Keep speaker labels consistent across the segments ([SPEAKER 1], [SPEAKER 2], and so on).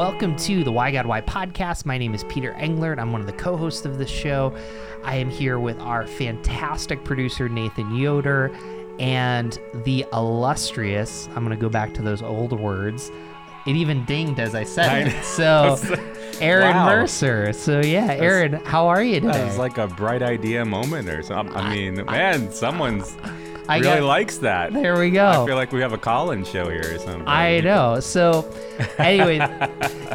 [SPEAKER 1] welcome to the Why God Why podcast. My name is Peter Englert. I'm one of the co hosts of this show. I am here with our fantastic producer, Nathan Yoder, and the illustrious, I'm going to go back to those old words. It even dinged as I said it. So, Aaron
[SPEAKER 2] Wow.
[SPEAKER 1] Mercer. So, yeah, Aaron, how are you today?
[SPEAKER 2] That was like a bright idea moment or something. I mean, man, someone's
[SPEAKER 1] I
[SPEAKER 2] really
[SPEAKER 1] got-
[SPEAKER 2] likes that.
[SPEAKER 1] there we go.
[SPEAKER 2] I feel like we have a call-in show here or something.
[SPEAKER 1] I know. So, anyway,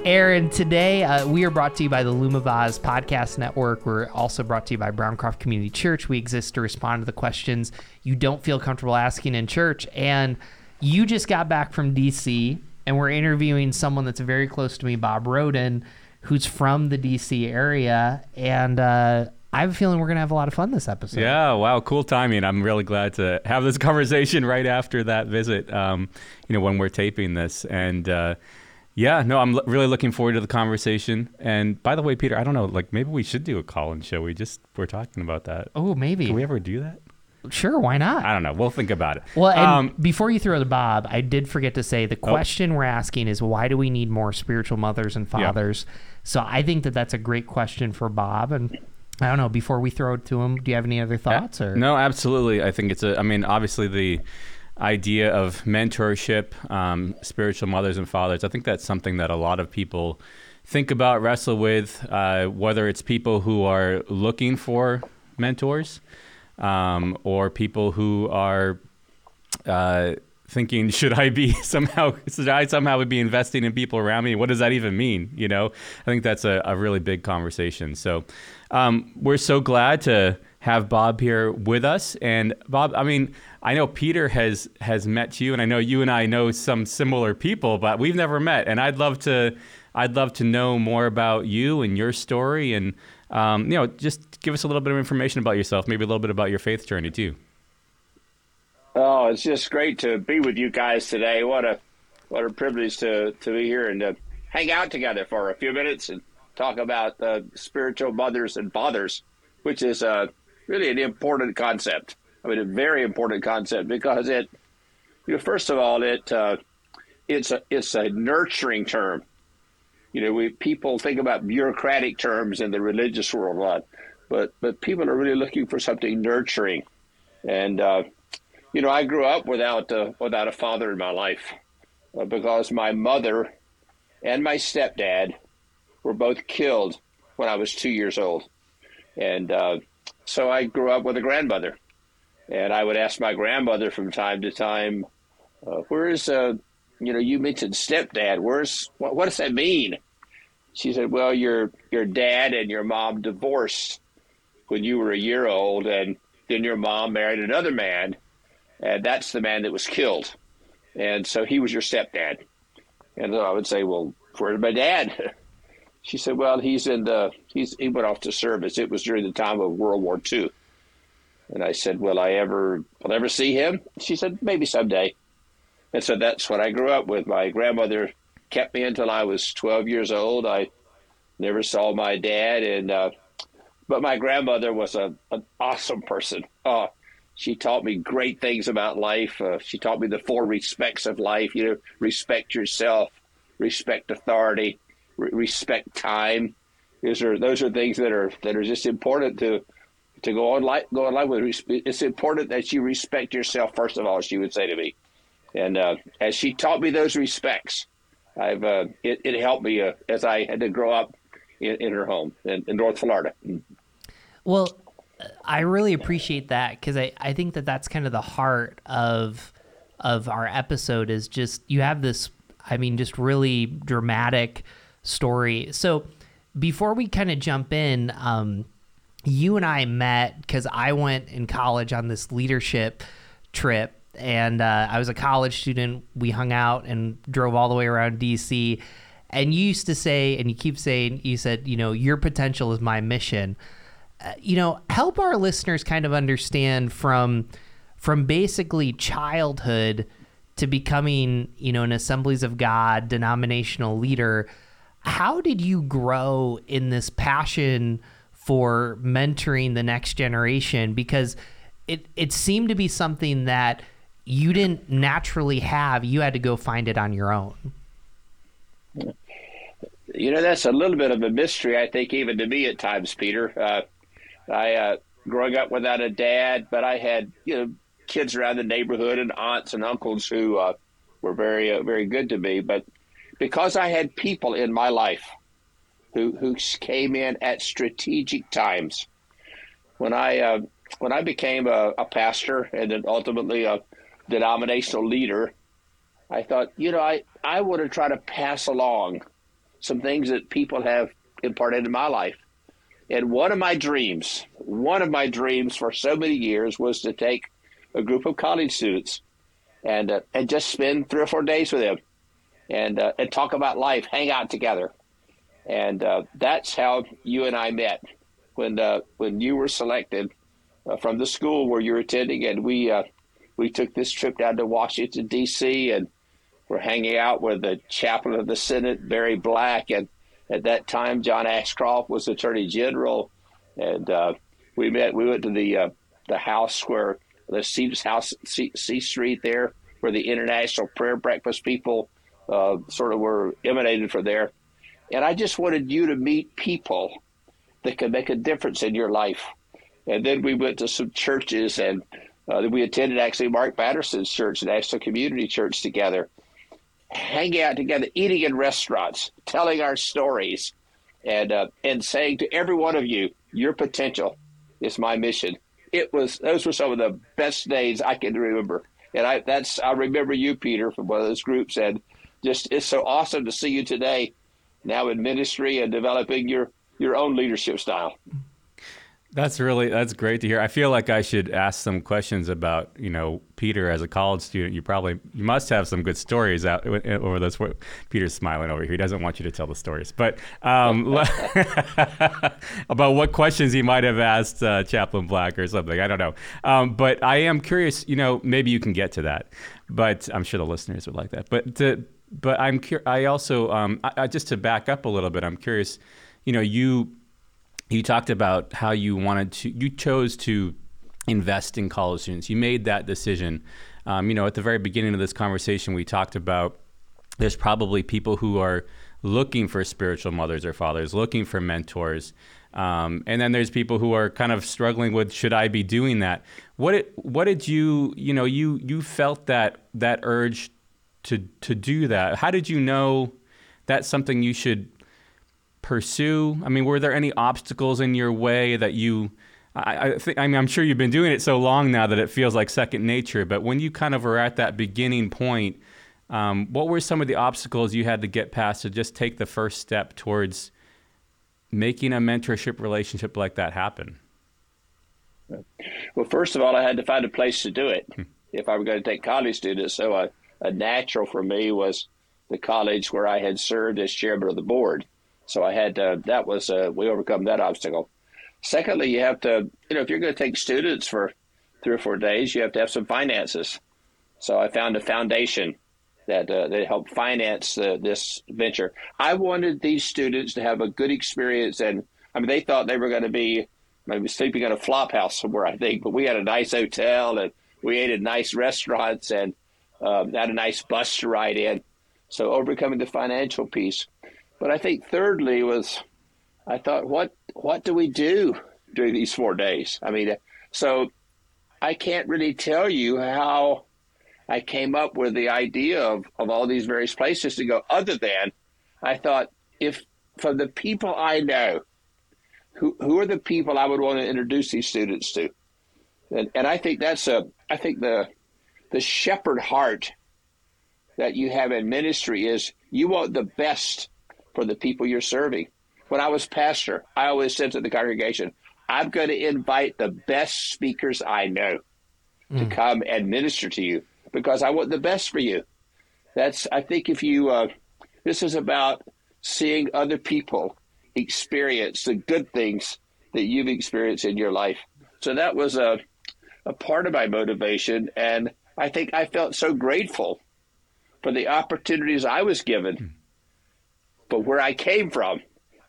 [SPEAKER 1] Aaron, today uh, we are brought to you by the Lumavaz Podcast Network. We're also brought to you by Browncroft Community Church. We exist to respond to the questions you don't feel comfortable asking in church. And you just got back from DC, and we're interviewing someone that's very close to me, Bob Rhoden, who's from the DC area. And uh, I have a feeling we're going to have a lot of fun this episode.
[SPEAKER 2] Yeah, wow, cool timing. I'm really glad to have this conversation right after that visit. Um, you know, when we're taping this, and uh, yeah, no, I'm l- really looking forward to the conversation. And by the way, Peter, I don't know, like maybe we should do a call-in show. We just we're talking about that.
[SPEAKER 1] Oh, maybe.
[SPEAKER 2] Can we ever do that?
[SPEAKER 1] sure, why not?
[SPEAKER 2] I don't know. We'll think about it.
[SPEAKER 1] Well, and
[SPEAKER 2] um,
[SPEAKER 1] before you throw to Bob, I did forget to say the question we're asking is why do we need more spiritual mothers and
[SPEAKER 2] Yeah.
[SPEAKER 1] fathers? So I think that that's a great question for Bob. And I don't know. Before we throw it to him, do you have any other thoughts? Or
[SPEAKER 2] No, absolutely. I think it's a. I mean, obviously the idea of mentorship, um, spiritual mothers and fathers. I think that's something that a lot of people think about, wrestle with. Uh, whether it's people who are looking for mentors, um, or people who are uh, thinking, should I be somehow, should I somehow would be investing in people around me? What does that even mean? You know, I think that's a, a really big conversation. So um, we're so glad to have Bob here with us. And Bob, I mean, I know Peter has has met you, and I know you and I know some similar people, but we've never met. And I'd love to, I'd love to know more about you and your story, and um, you know, just give us a little bit of information about yourself, maybe a little bit about your faith journey too.
[SPEAKER 3] Oh, it's just great to be with you guys today. What a what a privilege to to be here and to hang out together for a few minutes and talk about uh, spiritual mothers and fathers, which is uh, really an important concept. I mean, a very important concept because it, you know, first of all, it uh, it's a it's a nurturing term. You know, we people think about bureaucratic terms in the religious world a lot, but but people are really looking for something nurturing, and uh, you know, I grew up without without a father in my life uh, because my mother and my stepdad were both killed when I was two years old, and uh, so I grew up with a grandmother, and I would ask my grandmother from time to time, uh, "Where's uh, you know, you mentioned stepdad. Where's what, what does that mean?" She said, "Well, your your dad and your mom divorced when you were a year old, and then your mom married another man." And that's the man that was killed. And so he was your stepdad. And I would say, well, where's my dad? She said, well, he's in the, he's, he went off to service. It was during the time of World War II. And I said, will I ever, will I ever see him? She said, maybe someday. And so that's what I grew up with. My grandmother kept me until I was 12 years old. I never saw my dad. And, uh, but my grandmother was a, an awesome person. Uh, she taught me great things about life. Uh, she taught me the four respects of life. You know, respect yourself, respect authority, re- respect time. Those are those are things that are that are just important to to go on life go on life with. It's important that you respect yourself first of all. She would say to me, and uh, as she taught me those respects, I've uh, it, it helped me uh, as I had to grow up in, in her home in, in North Florida.
[SPEAKER 1] Well, I really appreciate that because I, I think that that's kind of the heart of of our episode is just you have this I mean just really dramatic story. So before we kind of jump in, um, you and I met because I went in college on this leadership trip, and uh, I was a college student. We hung out and drove all the way around DC. And you used to say, and you keep saying, you said, you know, your potential is my mission. You know, help our listeners kind of understand from from basically childhood to becoming, you know, an Assemblies of God denominational leader. How did you grow in this passion for mentoring the next generation? Because it it seemed to be something that you didn't naturally have. You had to go find it on your own.
[SPEAKER 3] You know, that's a little bit of a mystery, I think, even to me at times, Peter. Uh, I uh, growing up without a dad, but I had you know kids around the neighborhood and aunts and uncles who uh, were very uh, very good to me. But because I had people in my life who who came in at strategic times, when I uh, when I became a, a pastor and then ultimately a denominational leader, I thought, you know, I, I want to try to pass along some things that people have imparted in my life. And one of my dreams, one of my dreams for so many years was to take a group of college students and uh, and just spend three or four days with them and uh, and talk about life, hang out together. And uh, that's how you and I met when uh, when you were selected uh, from the school where you're attending, and we uh, we took this trip down to Washington D.C. and we're hanging out with the chaplain of the Senate, Barry Black, and at that time John Ashcroft was Attorney General, and uh, we met. We went to the uh, the house where the Stevens House, C, C, Street there, where the International Prayer Breakfast people uh, sort of were emanated from there, and I just wanted you to meet people that could make a difference in your life. And then we went to some churches and uh, we attended actually Mark Batterson's church, National Community Church, together, hanging out together, eating in restaurants, telling our stories, and uh, and saying to every one of you, your potential is my mission. It was those were some of the best days I can remember, and I that's I remember you, Peter, from one of those groups, and just it's so awesome to see you today, now in ministry and developing your your own leadership style.
[SPEAKER 2] That's really that's great to hear. I feel like I should ask some questions about you know Peter as a college student. You probably you must have some good stories out over this. Peter's smiling over here. He doesn't want you to tell the stories, but um, about what questions he might have asked uh, Chaplain Black or something. I don't know. Um, but I am curious. You know, maybe you can get to that. But I'm sure the listeners would like that. But to, but I'm cur- I also um, I, I, just to back up a little bit. I'm curious. You know, you you talked about how you wanted to, you chose to invest in college students. You made that decision. Um, you know, at the very beginning of this conversation, we talked about there's probably people who are looking for spiritual mothers or fathers, looking for mentors. Um, and then there's people who are kind of struggling with should I be doing that? What did what did you you know you you felt that that urge to to do that? How did you know that's something you should pursue? I mean, were there any obstacles in your way that you? I, I think. I mean, I'm sure you've been doing it so long now that it feels like second nature. But when you kind of were at that beginning point, um, what were some of the obstacles you had to get past to just take the first step towards making a mentorship relationship like that happen?
[SPEAKER 3] Well, first of all, I had to find a place to do it hmm. if I were going to take college students. So a, a natural for me was the college where I had served as chairman of the board. So I had to, that was, uh, we overcome that obstacle. Secondly, you have to, you know, if you're going to take students for three or four days, you have to have some finances. So I found a foundation that uh, that helped finance uh, this venture. I wanted these students to have a good experience, and I mean, they thought they were going to be maybe sleeping in a flop house somewhere, I think, but we had a nice hotel and we ate at nice restaurants and um, had a nice bus to ride in. So overcoming the financial piece. But I think thirdly was I thought, what what do we do during these four days? I mean, so I can't really tell you how I came up with the idea of, of all these various places to go, other than I thought if from the people I know, who who are the people I would want to introduce these students to? And and I think that's a I think the the shepherd heart that you have in ministry is you want the best for the people you're serving. When I was pastor, I always said to the congregation, I'm going to invite the best speakers I know mm. to come and minister to you because I want the best for you. That's, I think, if you, uh, this is about seeing other people experience the good things that you've experienced in your life. So that was a, a part of my motivation. And I think I felt so grateful for the opportunities I was given mm but where I came from,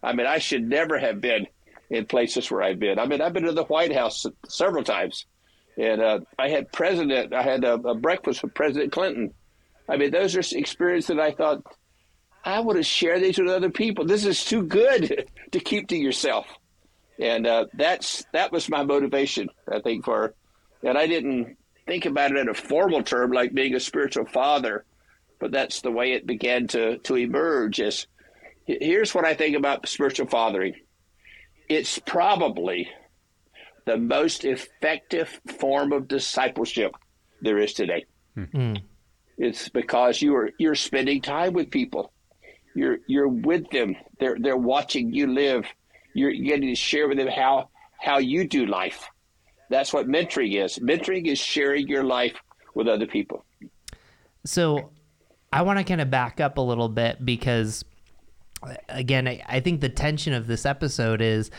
[SPEAKER 3] I mean, I should never have been in places where I've been. I mean, I've been to the White House several times, and uh, I had President, I had a, a, breakfast with President Clinton. I mean, those are experiences that I thought, I want to share these with other people. This is too good to keep to yourself. And uh, that's that was my motivation, I think, for and I didn't think about it in a formal term like being a spiritual father, but that's the way it began to to emerge. Is here's what I think about spiritual fathering. It's probably the most effective form of discipleship there is today. Mm. It's because you are you're spending time with people. You're you're with them. They're they're watching you live. You're getting to share with them how how you do life. That's what mentoring is. Mentoring is sharing your life with other people.
[SPEAKER 1] So I want to kind of back up a little bit because again, I, I think the tension of this episode is,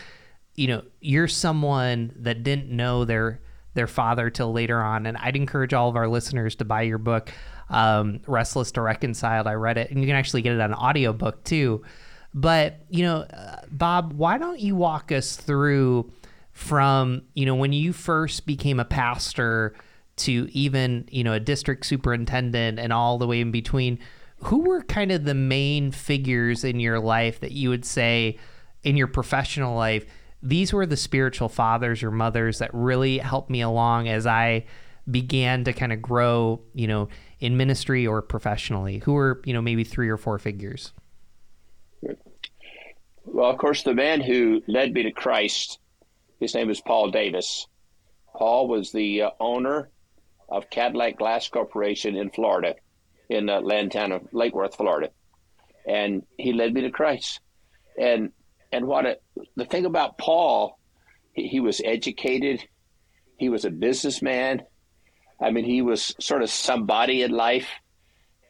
[SPEAKER 1] you know, you're someone that didn't know their their father till later on, and I'd encourage all of our listeners to buy your book, um, Restless to Reconciled. I read it, and you can actually get it on audiobook too. But you know, uh, Bob, why don't you walk us through from you know when you first became a pastor to even you know a district superintendent and all the way in between? Who were kind of the main figures in your life that you would say in your professional life these were the spiritual fathers or mothers that really helped me along as I began to kind of grow, you know, in ministry or professionally? Who were, you know, maybe three or four figures?
[SPEAKER 3] Well, of course, the man who led me to Christ, his name is Paul Davis. Paul was the uh, owner of Cadillac Glass Corporation in Florida in uh, Lantana, Lake Worth, Florida, and he led me to Christ. And and what a, the thing about Paul, he, he was educated, he was a businessman. I mean, he was sort of somebody in life.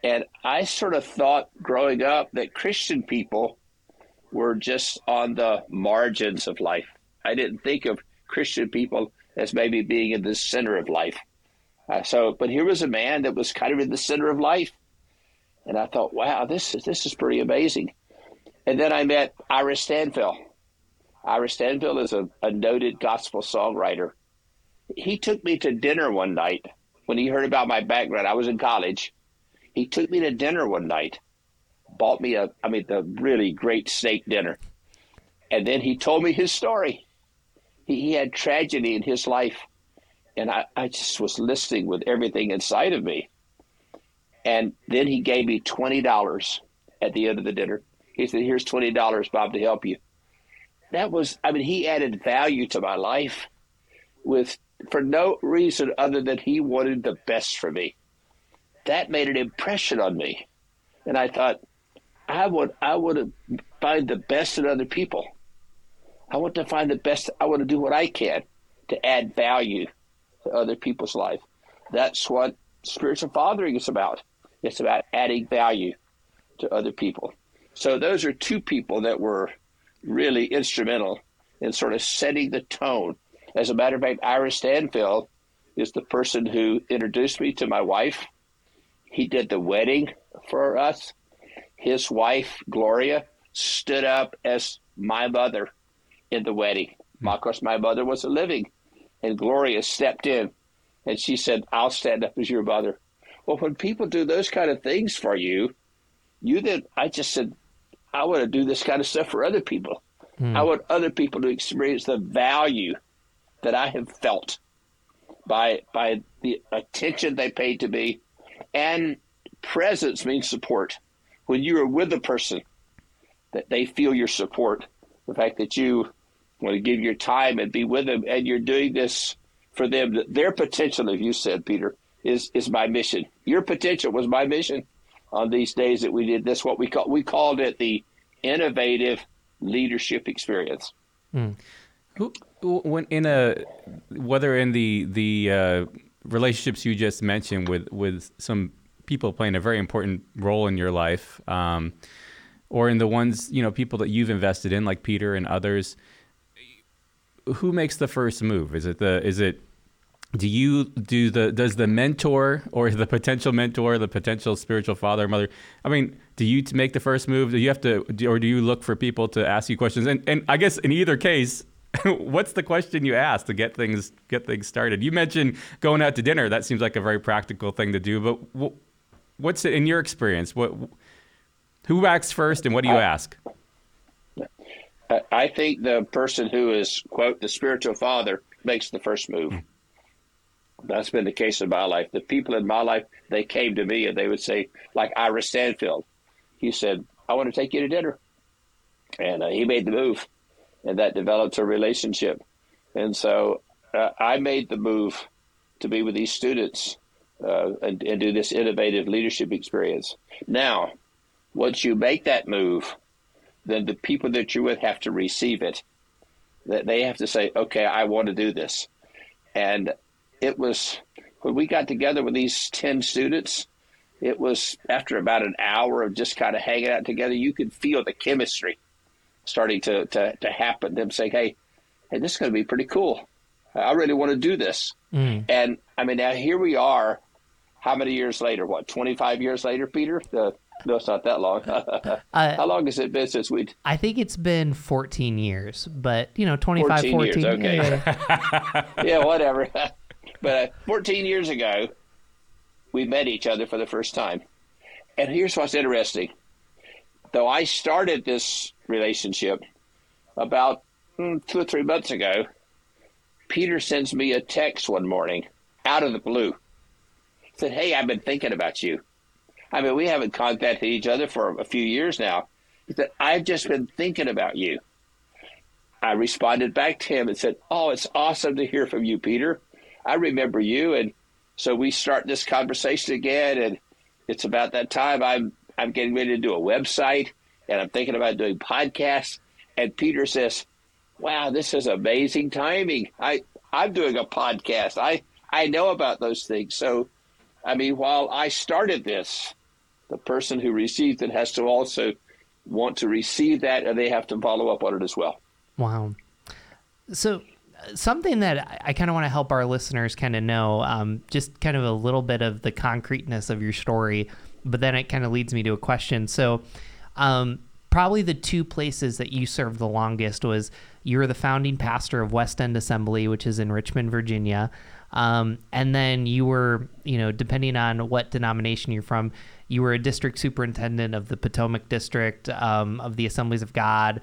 [SPEAKER 3] And I sort of thought growing up that Christian people were just on the margins of life. I didn't think of Christian people as maybe being in the center of life. Uh, so, but here was a man that was kind of in the center of life, and I thought, wow, this is this is pretty amazing. And then I met Ira Stanphill. Ira Stanphill is a, a noted gospel songwriter. He took me to dinner one night when he heard about my background. I was in college. He took me to dinner one night, bought me a, I mean, the really great steak dinner. And then he told me his story. He, he had tragedy in his life and I, I just was listening with everything inside of me. And then he gave me twenty dollars at the end of the dinner. He said, "Here's twenty dollars, Bob, to help you." That was, I mean, he added value to my life with for no reason other than he wanted the best for me. That made an impression on me, and I thought, I would, I would find the best in other people. I want to find the best. I want to do what I can to add value to other people's life. That's what spiritual fathering is about. It's about adding value to other people. So those are two people that were really instrumental in sort of setting the tone. As a matter of fact, Ira Stanphill is the person who introduced me to my wife. He did the wedding for us. His wife, Gloria, stood up as my mother in the wedding. Of course, my mother was living and Gloria stepped in and she said, I'll stand up as your mother. Well, when people do those kind of things for you, you then, I just said, I want to do this kind of stuff for other people. Hmm. I want other people to experience the value that I have felt by by the attention they paid to me, and presence means support. When you are with a person, that they feel your support. The fact that you want to give your time and be with them, and you're doing this for them. Their potential, as you said, Peter, is is my mission. Your potential was my mission on these days that we did this. What we call we called it the innovative leadership experience.
[SPEAKER 2] Mm. When in a whether in the the uh, relationships you just mentioned with with some people playing a very important role in your life, um, or in the ones you know people that you've invested in, like Peter and others who makes the first move? Is it the is it do you do the does the mentor or the potential mentor, the potential spiritual father or mother? I mean, do you make the first move? Do you have to, or do you look for people to ask you questions? And and I guess in either case, what's the question you ask to get things get things started? You mentioned going out to dinner. That seems like a very practical thing to do. But what's it in your experience? What Who acts first, and what do you ask?
[SPEAKER 3] I think the person who is quote the spiritual father makes the first move. That's been the case in my life. The people in my life, they came to me and they would say, like Ira Stanphill, he said, "I want to take you to dinner," and uh, he made the move, and that developed a relationship. And so uh, I made the move to be with these students uh, and, and do this innovative leadership experience. Now, once you make that move, then the people that you're with have to receive it. That they have to say, "Okay, I want to do this," and it was when we got together with these ten students. It was after about an hour of just kind of hanging out together. You could feel the chemistry starting to to, to happen. Them saying, "Hey, hey, this is going to be pretty cool. I really want to do this." Mm. And I mean, now here we are. How many years later? What, 25 years later, Peter? The no, it's not that long. uh, How long has it been since we?
[SPEAKER 1] I think it's been 14 years, but you know, 25, 14. 14
[SPEAKER 3] years, okay. Yeah, yeah whatever. but uh, 14 years ago, we met each other for the first time. And here's what's interesting. Though I started this relationship about mm, two or three months ago, Peter sends me a text one morning out of the blue. Said, Hey, I've been thinking about you. I mean, we haven't contacted each other for a few years now. He said, I've just been thinking about you. I responded back to him and said, Oh, it's awesome to hear from you, Peter. I remember you. And so we start this conversation again. And it's about that time I'm, I'm getting ready to do a website and I'm thinking about doing podcasts. And Peter says, Wow, this is amazing timing. I, I'm doing a podcast. I, I know about those things. So, I mean, while I started this, the person who receives it has to also want to receive that and they have to follow up on it as well.
[SPEAKER 1] Wow. So, something that I kind of want to help our listeners kind of know, um, just kind of a little bit of the concreteness of your story, but then it kind of leads me to a question. So, um, probably the two places that you served the longest was you were the founding pastor of West End Assembly, which is in Richmond, Virginia. Um, and then you were, you know, depending on what denomination you're from, you were a district superintendent of the Potomac District um, of the Assemblies of God,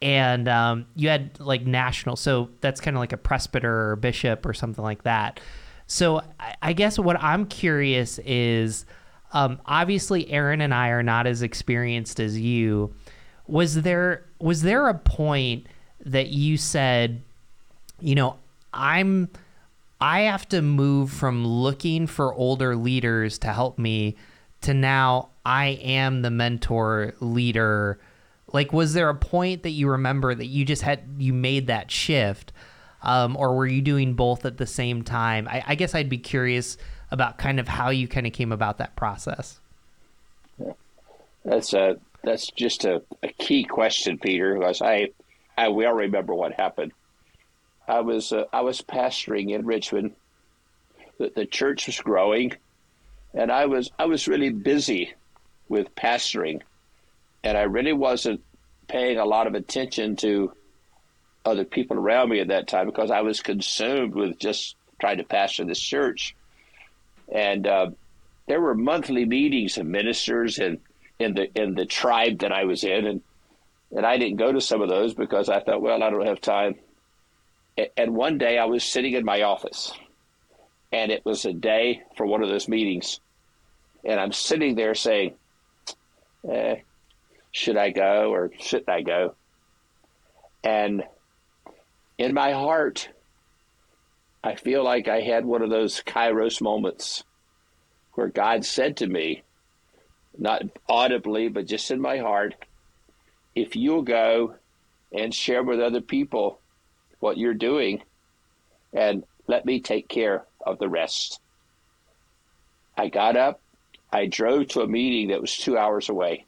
[SPEAKER 1] and um, you had like national. So that's kind of like a presbyter or bishop or something like that. So I, I guess what I'm curious is, um, obviously Aaron and I are not as experienced as you. Was there was there a point that you said, you know, I'm I have to move from looking for older leaders to help me to now I am the mentor leader? Like, was there a point that you remember that you just had, you made that shift? Um, or were you doing both at the same time? I, I, guess I'd be curious about kind of how you kind of came about that process.
[SPEAKER 3] That's a that's just a, a key question, Peter. Because I I well remember what happened. I was uh, I was pastoring in Richmond. The, the church was growing, and I was I was really busy with pastoring, and I really wasn't paying a lot of attention to other people around me at that time because I was consumed with just trying to pastor this church, and uh, there were monthly meetings of ministers and in the in the tribe that I was in, and and I didn't go to some of those because I thought, well, I don't have time. And one day I was sitting in my office and it was a day for one of those meetings. And I'm sitting there saying, eh, should I go or shouldn't I go? And in my heart, I feel like I had one of those kairos moments where God said to me, not audibly, but just in my heart, if you'll go and share with other people what you're doing and let me take care of the rest. I got up, I drove to a meeting that was two hours away.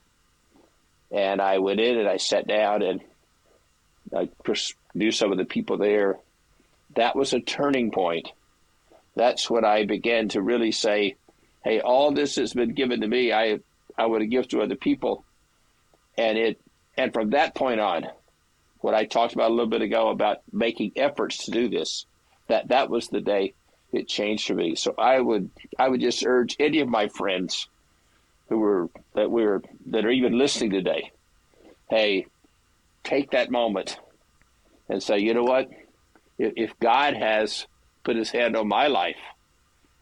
[SPEAKER 3] And I went in and I sat down and I knew some of the people there. That was a turning point. That's when I began to really say, hey, all this has been given to me. I, I want to give to other people. And it, and from that point on, what I talked about a little bit ago about making efforts to do this, that that was the day it changed for me. So I would I would just urge any of my friends who were that we're that are even listening today, hey, take that moment and say, you know what? If, if God has put His hand on my life,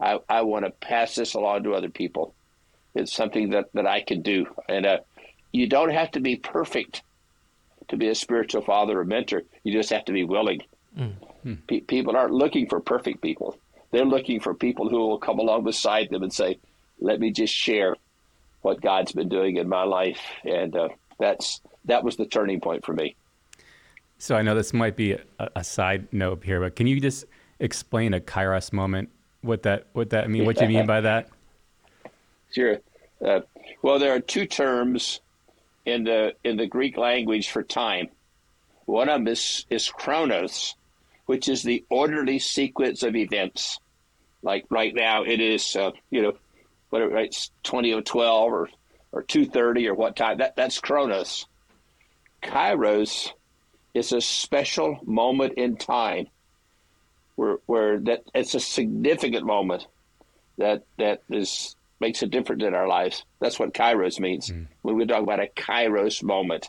[SPEAKER 3] I, I want to pass this along to other people. It's something that, that I can do, and uh, you don't have to be perfect to be a spiritual father or mentor. You just have to be willing. Mm-hmm. P- people aren't looking for perfect people. They're looking for people who will come along beside them and say, "Let me just share what God's been doing in my life," and uh, that's that was the turning point for me.
[SPEAKER 2] So I know this might be a, a, side note here, but can you just explain a kairos moment? What that what that mean? What you mean by that?
[SPEAKER 3] Sure. Uh, well, there are two terms in the in the Greek language for time. One of them is, is chronos, which is the orderly sequence of events. Like right now, it is uh, you know whatever it's twenty or twelve or or two thirty or what time. That that's chronos. Kairos is a special moment in time where where that it's a significant moment that that is makes a difference in our lives. That's what kairos means mm. when we talk about a kairos moment.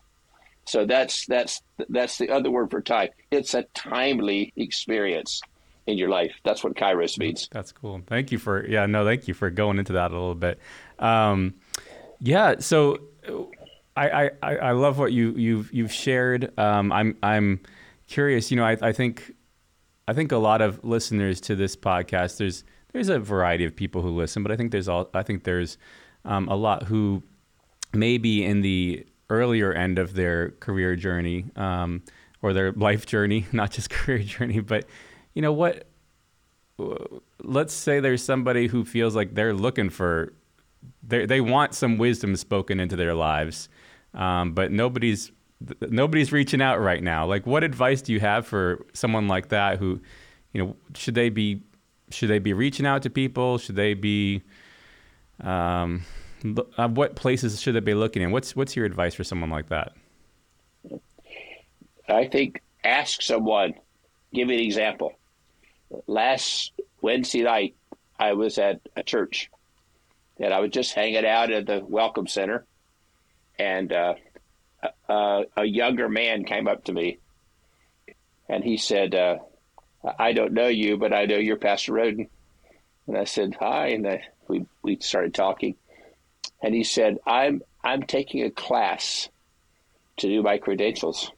[SPEAKER 3] So that's that's that's the other word for time. It's a timely experience in your life. That's what kairos means.
[SPEAKER 2] That's cool. Thank you for yeah no thank you for going into that a little bit. Um, yeah, so I, I, I love what you you've you've shared. Um, I'm I'm curious. You know, I, I think I think a lot of listeners to this podcast. There's there's a variety of people who listen, but I think there's all I think there's um, a lot who may be in the earlier end of their career journey um, or their life journey, not just career journey. But you know what? Let's say there's somebody who feels like they're looking for they they want some wisdom spoken into their lives, um, but nobody's nobody's reaching out right now. Like, what advice do you have for someone like that who, you know, should they be should they be reaching out to people? Should they be um, uh, what places should they be looking in? What's what's your advice for someone like that?
[SPEAKER 3] I think ask someone. Give me an example. Last Wednesday night, I was at a church, and I was just hanging out at the welcome center, and uh, a, a, younger man came up to me, and he said, uh, I don't know you, but I know you're Pastor Rhoden. And I said, hi. And I, we, we started talking. And he said, I'm, I'm taking a class to do my credentials.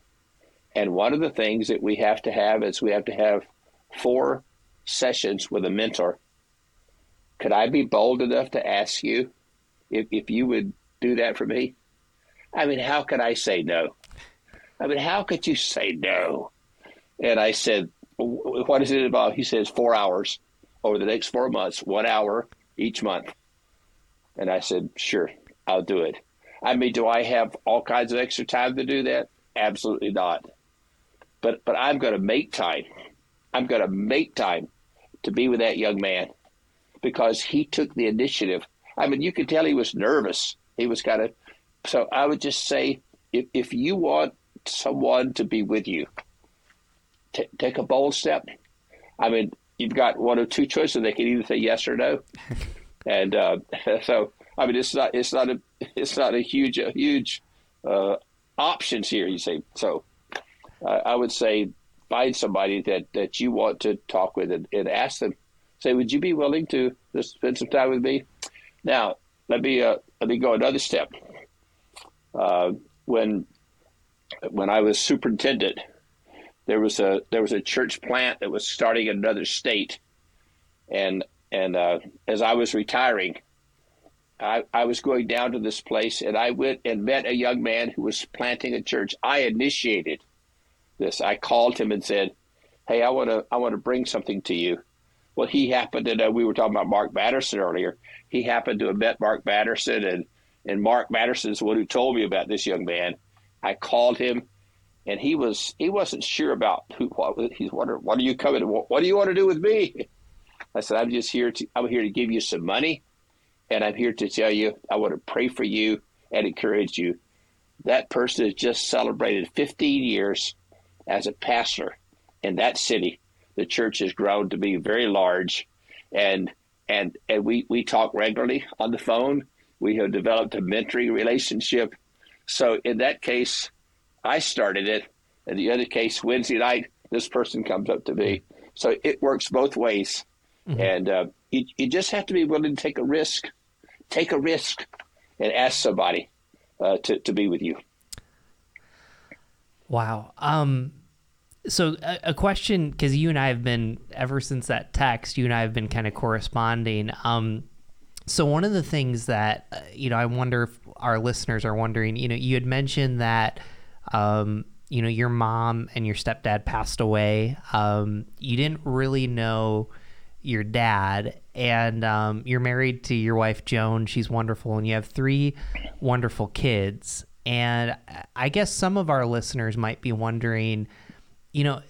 [SPEAKER 3] And one of the things that we have to have is we have to have four sessions with a mentor. Could I be bold enough to ask you if, if you would do that for me? I mean, how could I say no? I mean, how could you say no? And I said, what is it about? He says four hours over the next four months, one hour each month. And I said, sure, I'll do it. I mean, do I have all kinds of extra time to do that? Absolutely not. But but I'm going to make time. I'm going to make time to be with that young man because he took the initiative. I mean, you could tell he was nervous. He was kind of. So I would just say, if if you want someone to be with you, t- take a bold step. I mean, you've got one or two choices. They can either say yes or no, and uh, so I mean, it's not it's not a it's not a huge a huge uh, options here. You say so. Uh, I would say find somebody that that you want to talk with and, and, ask them. Say, would you be willing to spend some time with me? Now, let me uh, let me go another step. Uh, when when I was superintendent there was a there was a church plant that was starting in another state, and and uh, as I was retiring, I, I was going down to this place, and I went and met a young man who was planting a church. I initiated this. I called him and said, "Hey, I want to I want to bring something to you." Well, he happened to know we were talking about Mark Batterson earlier. He happened to have met Mark Batterson, and and Mark Batterson is the one who told me about this young man. I called him and he was he wasn't sure about who what he's wondering what are you coming to what, what do you want to do with me i said i'm just here to i'm here to give you some money and i'm here to tell you i want to pray for you and encourage you that person has just celebrated 15 years as a pastor in that city the church has grown to be very large and and and we we talk regularly on the phone We have developed a mentoring relationship. So in that case, I started it. In the other case, Wednesday night, this person comes up to me. So it works both ways. Mm-hmm. And uh, you, you just have to be willing to take a risk. Take a risk and ask somebody uh, to, to be with you.
[SPEAKER 1] Wow. Um, so a, a question, because you and I have been ever since that text, you and I have been kind of corresponding. Um, so one of the things that uh, you know, I wonder if our listeners are wondering. You know, you had mentioned that. Um, you know, your mom and your stepdad passed away. Um, you didn't really know your dad, and um, you're married to your wife Joan. She's wonderful, and you have three wonderful kids. And I guess some of our listeners might be wondering, you know,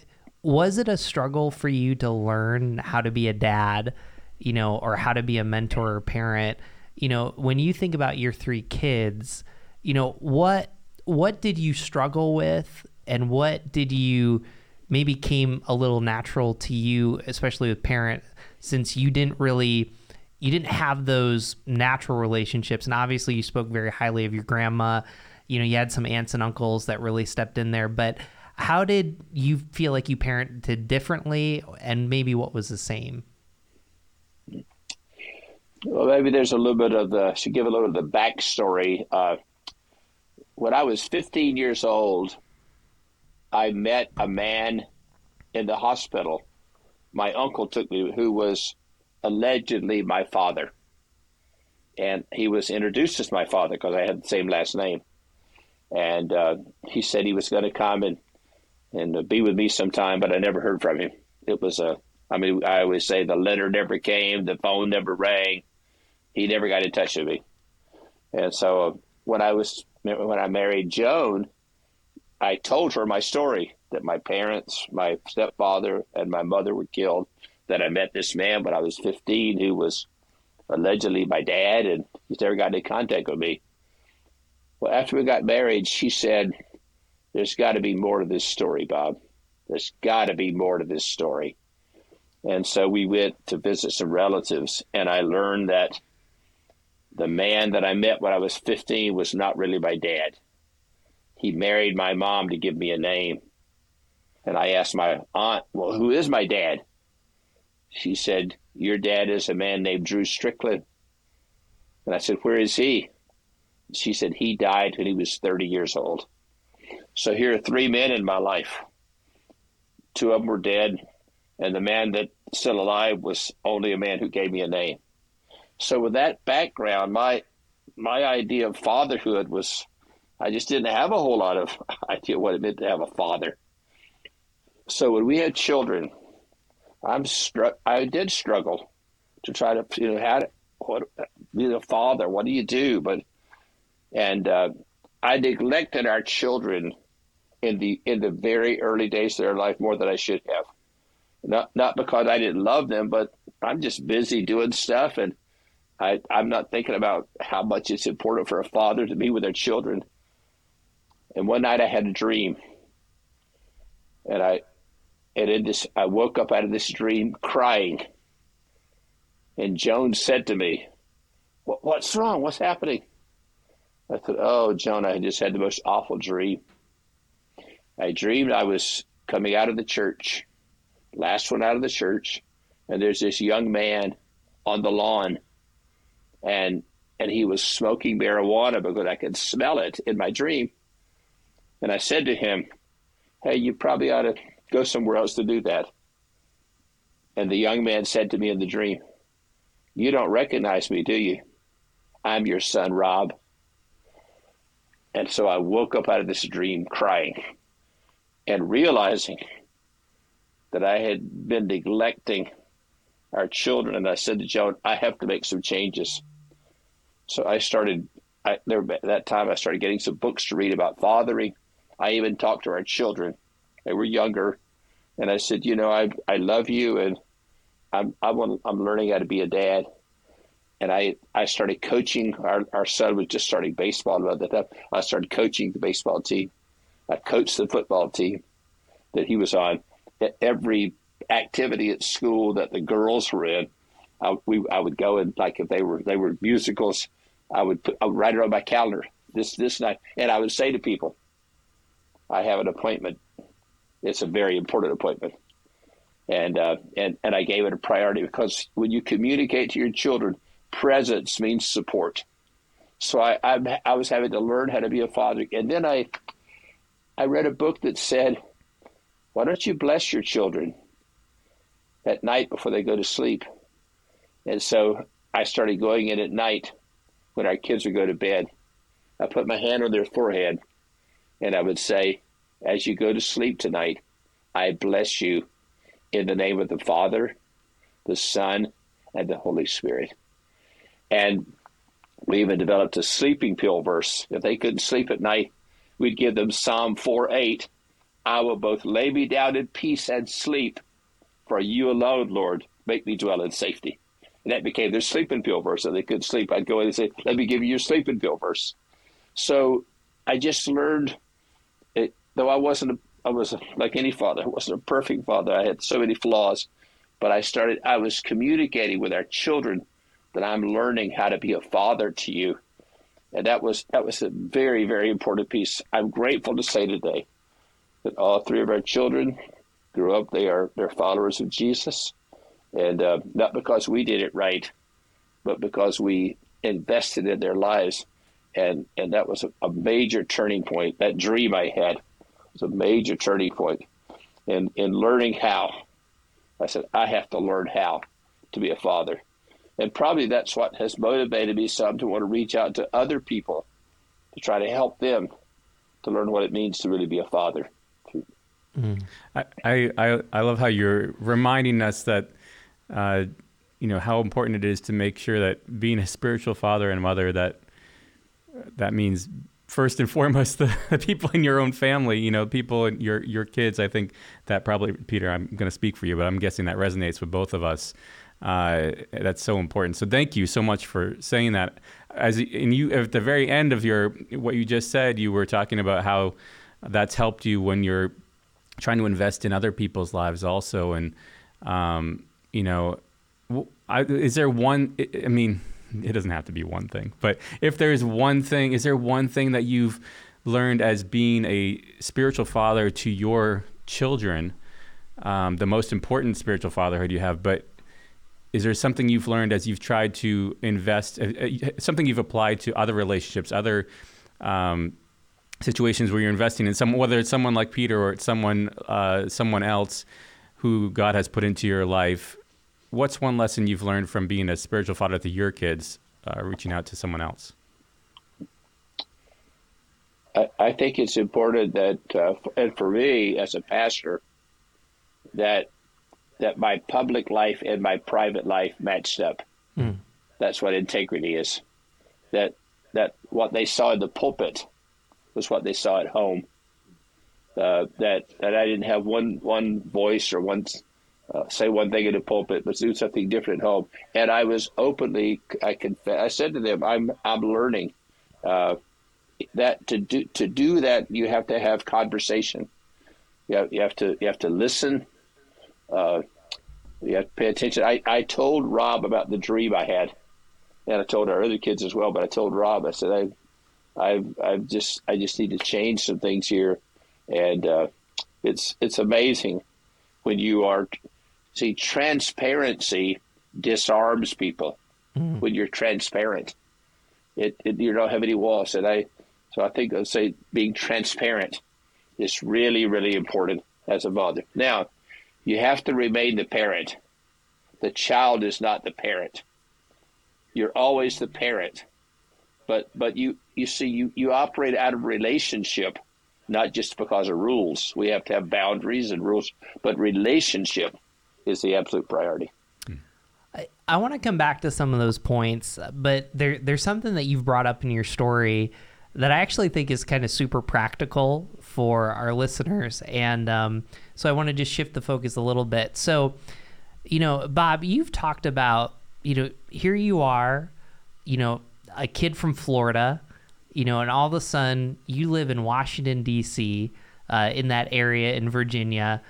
[SPEAKER 1] was it a struggle for you to learn how to be a dad, you know, or how to be a mentor or parent? You know, when you think about your three kids, you know, what what did you struggle with? And what did you maybe came a little natural to you, especially with parent, since you didn't really you didn't have those natural relationships? And obviously you spoke very highly of your grandma you know you had some aunts and uncles that really stepped in there but how did you feel like you parented differently and maybe what was the same?
[SPEAKER 3] Well maybe there's a little bit of the should give a little bit of the backstory. Uh, when i was 15 years old i met a man in the hospital. My uncle took me who was allegedly my father. And he was introduced as my father because i had the same last name and uh, he said he was going to come and and uh, be with me sometime, but I never heard from him. It was a, I mean, I always say the letter never came, the phone never rang, he never got in touch with me. And so uh, when I was when I married Joan, I told her my story that my parents, my stepfather, and my mother were killed. That I met this man when I was 15 who was allegedly my dad, and he's never got in contact with me. Well, after we got married, she said, There's got to be more to this story, Bob. There's got to be more to this story. And so we went to visit some relatives, and I learned that the man that I met when I was 15 was not really my dad. He married my mom to give me a name. And I asked my aunt, Well, who is my dad? She said, Your dad is a man named Drew Strickland. And I said, Where is he? She said he died when he was 30 years old. So here are three men in my life. Two of them were dead, and the man that's still alive was only a man who gave me a name. So with that background, my my idea of fatherhood was I just didn't have a whole lot of idea what it meant to have a father. So when we had children, I'm struck. I did struggle to try to you know how to what be a father. What do you do? But and uh, I neglected our children in the in the very early days of their life more than I should have. Not not because I didn't love them, but I'm just busy doing stuff, and I I'm not thinking about how much it's important for a father to be with their children. And one night I had a dream, and I and in this I woke up out of this dream crying. And Joan said to me, "What's wrong? What's happening?" I thought, oh, Jonah, I just had the most awful dream. I dreamed I was coming out of the church, last one out of the church, and there's this young man on the lawn, and and he was smoking marijuana because I could smell it in my dream. And I said to him, "Hey, you probably ought to go somewhere else to do that." And the young man said to me in the dream, "You don't recognize me, do you? I'm your son, Rob." And so I woke up out of this dream crying and realizing that I had been neglecting our children. And I said to Joan, I have to make some changes. So I started, I, there, that time I started getting some books to read about fathering. I even talked to our children. They were younger. And I said, you know, I, I love you and I'm, I want, I'm learning how to be a dad and I, I started coaching. Our, our son was just starting baseball at that time. I started coaching the baseball team. I coached the football team that he was on. Every activity at school that the girls were in, I, we, I would go and like if they were they were musicals, I would put, I would write it on my calendar this this night, and I would say to people, "I have an appointment. It's a very important appointment." And uh, and and I gave it a priority because when you communicate to your children, presence means support. So I, I I was having to learn how to be a father, and then I I read a book that said, "Why don't you bless your children at night before they go to sleep?" And so I started going in at night when our kids would go to bed. I put my hand on their forehead and I would say, As you go to sleep tonight, I bless you in the name of the Father, the Son, and the Holy Spirit. And we even developed a sleeping pill verse. If they couldn't sleep at night, we'd give them Psalm 4 8. I will both lay me down in peace and sleep, for you alone, Lord, make me dwell in safety. And that became their sleeping pill verse. So they couldn't sleep. I'd go in and say, Let me give you your sleeping pill verse. So I just learned, it, though I wasn't, a, I was like any father, I wasn't a perfect father. I had so many flaws, but I started, I was communicating with our children that I'm learning how to be a father to you. And that was, that was a very, very important piece. I'm grateful to say today that all three of our children grew up. They are, they're followers of Jesus. And uh, not because we did it right, but because we invested in their lives and and that was a, a, major turning point. That dream I had was a major turning point, in in learning how. I said I have to learn how to be a father, and probably that's what has motivated me some to want to reach out to other people to try to help them to learn what it means to really be a father.
[SPEAKER 2] Mm. I, I I love how you're reminding us that. Uh, you know how important it is to make sure that being a spiritual father and mother that that means first and foremost the, the, people in your own family you know people your your kids i think that probably peter i'm going to speak for you but i'm guessing that resonates with both of us uh, that's so important. So thank you so much for saying that. As and you at the very end of your what you just said you were talking about how that's helped you when you're trying to invest in other people's lives also. And um, you know I, is there one i mean it doesn't have to be one thing, but if there's one thing, is there one thing that you've learned as being a spiritual father to your children, um, the most important spiritual fatherhood you have, but is there something you've learned as you've tried to invest, uh, uh something you've applied to other relationships, other um, situations where you're investing in someone, whether it's someone like Peter or it's someone, uh, someone else who God has put into your life what's one lesson you've learned from being a spiritual father to your kids, uh, reaching out to someone else?
[SPEAKER 3] I, I think it's important that, uh, and for me as a pastor, that that my public life and my private life matched up. Mm. That's what integrity is. That that what they saw in the pulpit was what they saw at home. Uh, that that I didn't have one one voice or one uh, say one thing in the pulpit, but do something different at home. And I was openly, I confess, I said to them, I'm, I'm learning uh, that to do, to do that, you have to have conversation. You have, you have to, you have to listen. Uh, you have to pay attention. I, I told Rob about the dream I had, and I told our other kids as well. But I told Rob, I said, I, I've, I've just, I just need to change some things here, and uh, it's, it's amazing when you are See, transparency disarms people mm. when you're transparent. It, it, you don't have any walls, and I so I think I'd say being transparent is really really important as a mother. Now, you have to remain the parent. The child is not the parent. You're always the parent, but but you you see you you operate out of relationship, not just because of rules. We have to have boundaries and rules, but relationship is the absolute priority. Hmm.
[SPEAKER 1] I, I want to come back to some of those points, but there there's something that you've brought up in your story that I actually think is kind of super practical for our listeners, and um, so I want to just shift the focus a little bit. So, you know, Bob, you've talked about you know here you are, you know, a kid from Florida, you know, and all of a sudden you live in Washington D.C. Uh, in that area in Virginia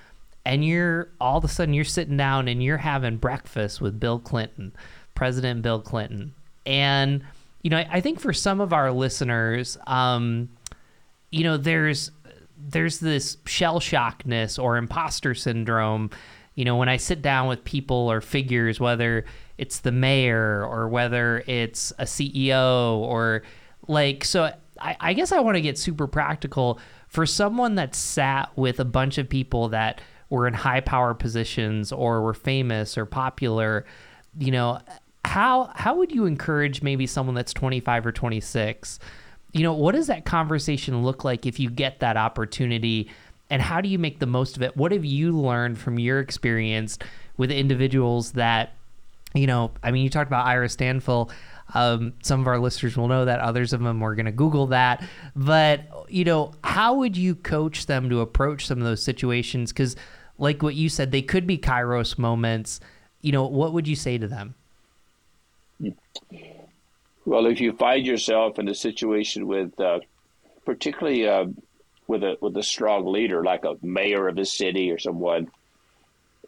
[SPEAKER 1] and you're all of a sudden you're sitting down and you're having breakfast with Bill Clinton, President Bill Clinton, and you know, I, I think for some of our listeners, um, you know, there's there's this shell shockness or imposter syndrome. You know, when I sit down with people or figures, whether it's the mayor or whether it's a CEO or like, so I, I guess I want to get super practical for someone that sat with a bunch of people that were in high power positions or were famous or popular. You know, how how would you encourage maybe someone that's 25 or 26 you know what does that conversation look like if you get that opportunity? And how do you make the most of it? What have you learned from your experience with individuals that you know i mean you talked about ira stanphill um, some of our listeners will know that others of them are going to google that. But you know how would you coach them to approach some of those situations? Because like what you said they could be kairos moments. You know what would you say to them
[SPEAKER 3] well, if you find yourself in a situation with, uh, particularly uh, with a with a strong leader like a mayor of a city or someone,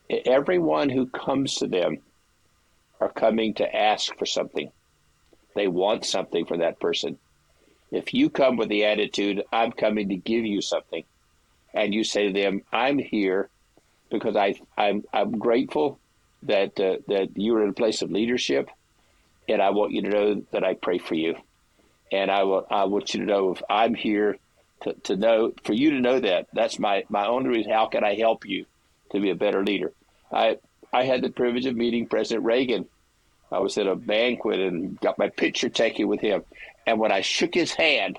[SPEAKER 3] everyone who comes to them are coming to ask for something. They want something from that person. If you come with the attitude, "I'm coming to give you something," and you say to them, "I'm here because I I'm I'm grateful that uh, that you're in a place of leadership." And I want you to know that I pray for you. And I, will, I want you to know if I'm here to, to know, for you to know that. That's my, my only reason. How can I help you to be a better leader? I, I had the privilege of meeting President Reagan. I was at a banquet and got my picture taken with him. And when I shook his hand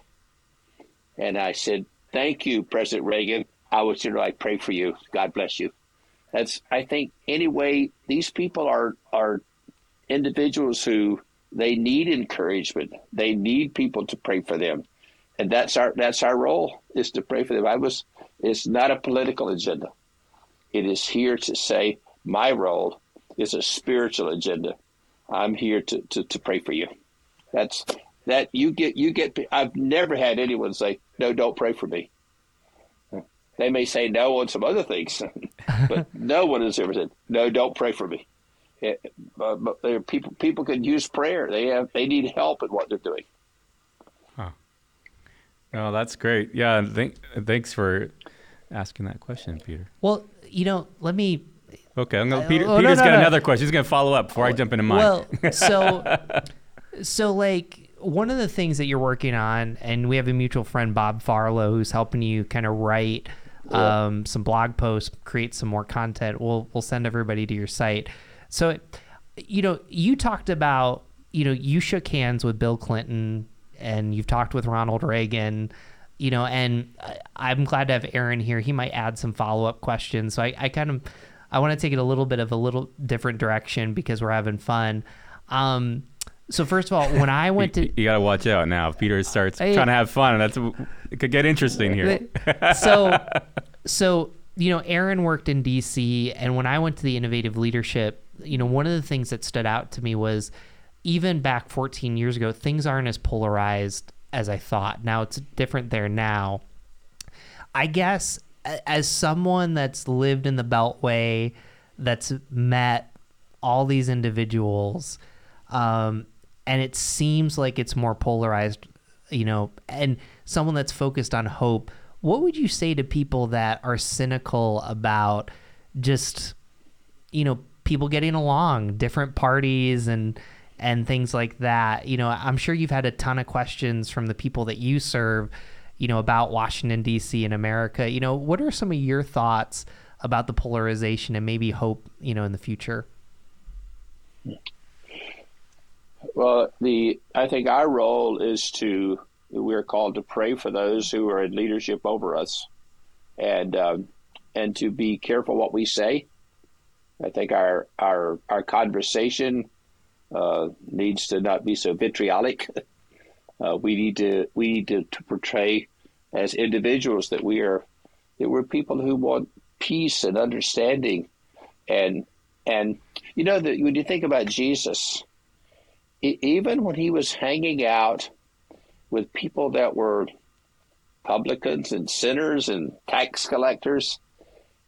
[SPEAKER 3] and I said, Thank you, President Reagan, I to know I pray for you. God bless you. That's, I think, anyway, these people are, are individuals who they need encouragement. They need people to pray for them. And that's our that's our role is to pray for them. I was it's not a political agenda. It is here to say my role is a spiritual agenda. I'm here to, to, to pray for you. That's that you get you get I've never had anyone say, No, don't pray for me. They may say no on some other things, but no one has ever said, No, don't pray for me. It, uh, but people people can use prayer. They have they need help in what they're doing.
[SPEAKER 2] Huh. Oh, that's great. Yeah, th- thanks for asking that question, Peter.
[SPEAKER 1] Well, you know, let me.
[SPEAKER 2] Okay, I'm gonna, Peter, uh, Peter's no, no, got no. another question. He's gonna follow up before I jump into mine.
[SPEAKER 1] Well, so, so like one of the things that you're working on, and we have a mutual friend, Bob Farlow, who's helping you kind of write um, some blog posts, create some more content. We'll we'll send everybody to your site so, you know, you talked about, you know, you shook hands with Bill Clinton and you've talked with Ronald Reagan, you know, and I'm glad to have Aaron here. He might add some follow up questions. So I, I kind of, I want to take it a little bit of a little different direction because we're having fun. Um, so first of all, when I went to,
[SPEAKER 2] you, got to watch out now. If Peter starts I, trying to have fun, and that's it could get interesting here.
[SPEAKER 1] so, so you know, Aaron worked in DC, and when I went to the Innovative Leadership you know, one of the things that stood out to me was even back 14 years ago, things aren't as polarized as I thought. Now it's different there now. I guess as someone that's lived in the Beltway, that's met all these individuals, um, and it seems like it's more polarized, you know, and someone that's focused on hope. What would you say to people that are cynical about just, you know, people getting along, different parties and and things like that. You know, I'm sure you've had a ton of questions from the people that you serve, you know, about Washington D.C. and America. You know, what are some of your thoughts about the polarization and maybe hope, you know, in the future?
[SPEAKER 3] Well, the I think our role is to we're called to pray for those who are in leadership over us, and um, and to be careful what we say, I think our our our conversation uh, needs to not be so vitriolic. Uh, we need to we need to, to, portray as individuals that we are that we're people who want peace and understanding, and and you know that when you think about Jesus, even when he was hanging out with people that were publicans and sinners and tax collectors,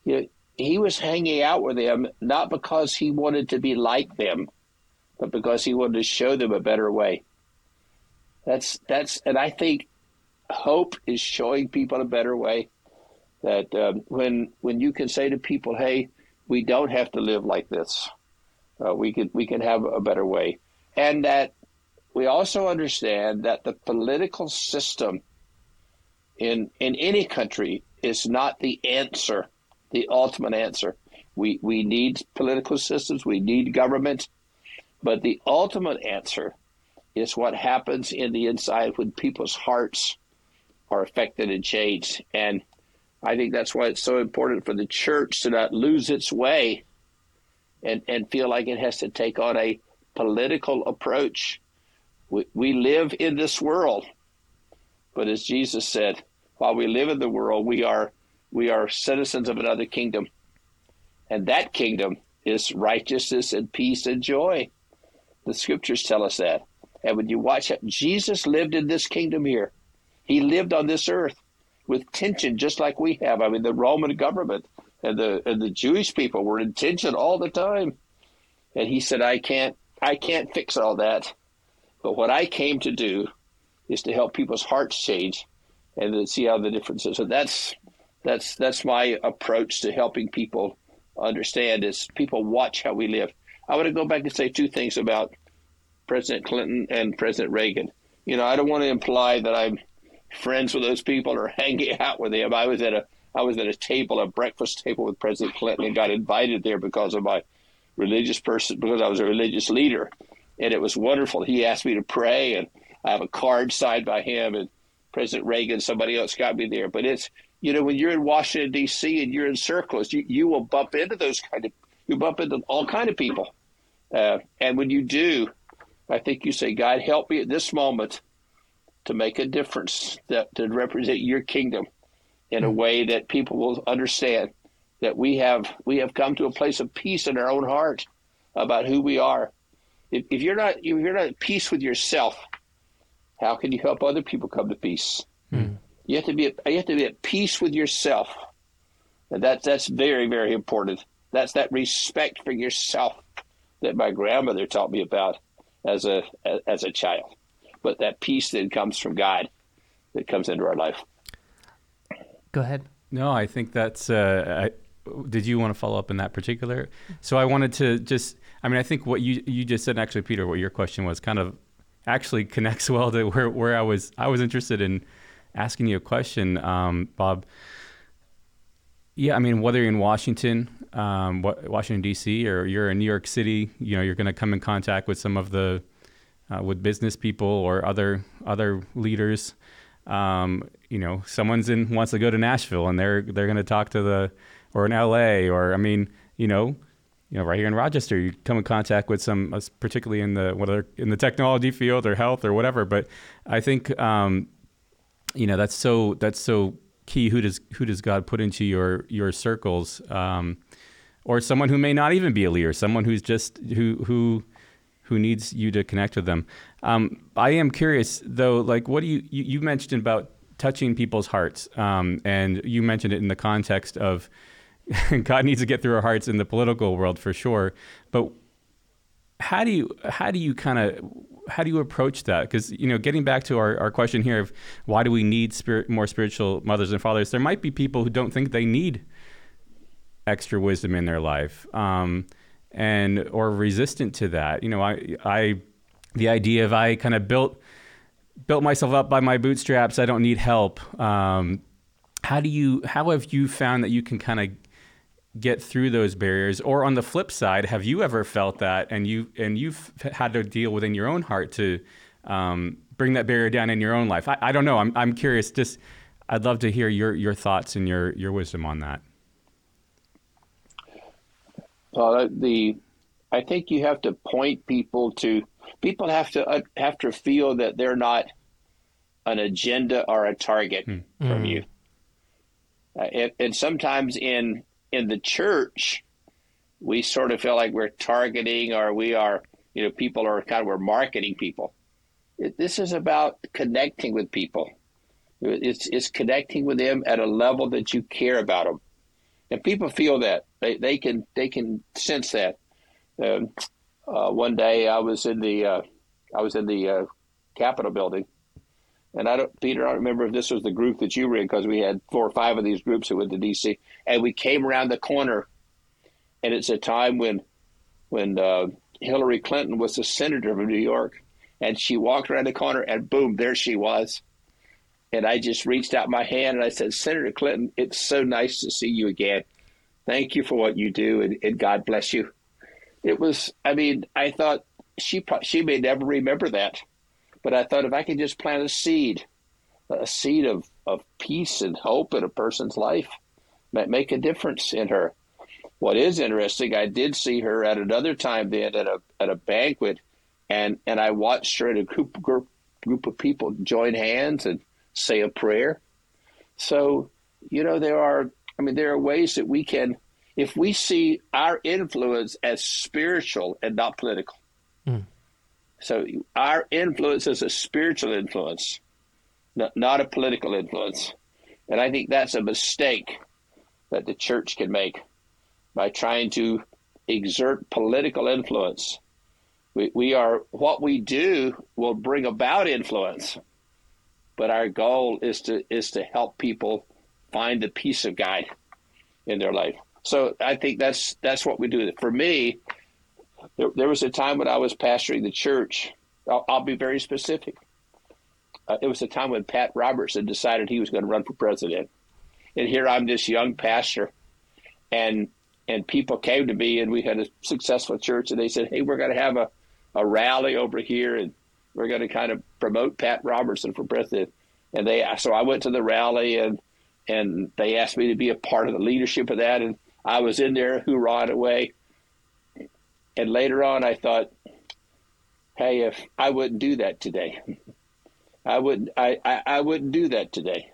[SPEAKER 3] you know, he was hanging out with them not because he wanted to be like them, but because he wanted to show them a better way. That's that's, and I think hope is showing people a better way. That um, when when you can say to people, "Hey, we don't have to live like this. Uh, we can we can have a better way," and that we also understand that the political system in in any country is not the answer, the ultimate answer. We we need political systems, we need government, but the ultimate answer is what happens in the inside when people's hearts are affected and changed. And I think that's why it's so important for the church to not lose its way and, and feel like it has to take on a political approach. We, we live in this world, but as Jesus said, while we live in the world, we are we are citizens of another kingdom. And that kingdom is righteousness and peace and joy. The scriptures tell us that. And when you watch it, Jesus lived in this kingdom here. He lived on this earth with tension, just like we have. I mean, the Roman government and the and the Jewish people were in tension all the time. And he said, "I can't, I can't fix all that. But what I came to do is to help people's hearts change, and to see how the difference is. And that's that's that's my approach to helping people understand. Is people watch how we live. I want to go back and say two things about President Clinton and President Reagan. You know, I don't want to imply that I'm friends with those people or hanging out with them. I was at a I was at a table, a breakfast table with President Clinton, and got invited there because of my religious person, because I was a religious leader, and it was wonderful. He asked me to pray, and I have a card signed by him, and President Reagan, somebody else got me there. But it's you know when you're in Washington D.C. and you're in circles, you you will bump into those kind of you bump into all kind of people, uh, and when you do, I think you say, God, help me at this moment to make a difference that to represent your kingdom in a hmm. way that people will understand that we have we have come to a place of peace in our own heart about who we are. If, if you're not if you're not at peace with yourself, how can you help other people come to peace? Mm. You have to be at, you have to be at peace with yourself, and that's that's very very important. That's that respect for yourself that my grandmother taught me about as a as a child, but that peace that comes from God that comes into our life.
[SPEAKER 1] Go ahead.
[SPEAKER 2] No, I think that's. Uh, I, did you want to follow up in that particular? So I wanted to just. I mean, I think what you you just said, actually, Peter, what your question was, kind of actually connects well to where where I was. I was interested in asking you a question, um, Bob. Yeah, I mean, whether you're in Washington, um, Washington D.C., or you're in New York City, you know, you're going to come in contact with some of the uh, with business people or other other leaders. Um, you know, someone's in wants to go to Nashville, and they're they're going to talk to the or in L.A. or I mean, you know, you know, right here in Rochester, you come in contact with some, particularly in the whether in the technology field or health or whatever. But I think, um, you know, that's so that's so key. Who does who does God put into your your circles, um, or someone who may not even be a leader, someone who's just who who who needs you to connect with them. Um, I am curious though, like what do you you, you mentioned about touching people's hearts, um, and you mentioned it in the context of God needs to get through our hearts in the political world for sure, but how do you how do you kind of how do you approach that? Because you know, getting back to our, our question here of why do we need spirit, more spiritual mothers and fathers? There might be people who don't think they need extra wisdom in their life, um, and or resistant to that. You know, I I the idea of I kind of built built myself up by my bootstraps. I don't need help. Um, how do you how have you found that you can kind of get through those barriers? Or on the flip side have you ever felt that and you and you've had to deal within your own heart to um, bring that barrier down in your own life? I, I, don't know. I'm, I'm curious. Just i'd love to hear your your thoughts and your your wisdom on that.
[SPEAKER 3] Well the i think you have to point people to people have to uh, have to feel that they're not an agenda or a target mm. from mm. you. Uh, and, and sometimes in in the church, we sort of feel like we're targeting or we are, you know, people are kind of, we're marketing people. It, this is about connecting with people. It's, it's connecting with them at a level that you care about them. And people feel that they, they can, they can sense that. Um, uh, one day I was in the, uh, I was in the uh, Capitol building. And I don't, Peter, I don't remember if this was the group that you were in because we had four or five of these groups that went to D.C. And we came around the corner, and it's a time when, when uh, Hillary Clinton was the senator from New York, and she walked around the corner, and boom, there she was. And I just reached out my hand and I said, Senator Clinton, it's so nice to see you again. Thank you for what you do, and, and God bless you. It was, I mean, I thought she she may never remember that, but I thought if I could just plant a seed, a seed of, of peace and hope in a person's life, might make a difference in her. What is interesting, I did see her at another time then at a at a banquet, and and I watched her and a group group group of people join hands and say a prayer. So, you know, there are I mean, there are ways that we can, if we see our influence as spiritual and not political. Mm. So our influence is a spiritual influence, not, a political influence. And I think that's a mistake that the church can make by trying to exert political influence. We, we are what we do will bring about influence, but our goal is to is to help people find the peace of God in their life. So I think that's that's what we do. For me, there, there was a time when I was pastoring the church. I'll, I'll be very specific. Uh, it was a time when Pat Robertson decided he was going to run for president, and here I'm this young pastor, and and people came to me, and we had a successful church, and they said, "Hey, we're going to have a a rally over here, and we're going to kind of promote Pat Robertson for president." And they so I went to the rally, and and they asked me to be a part of the leadership of that, and I was in there, hoorahing away. And later on, I thought, hey, if I wouldn't do that today, I wouldn't, I, I, I wouldn't do that today.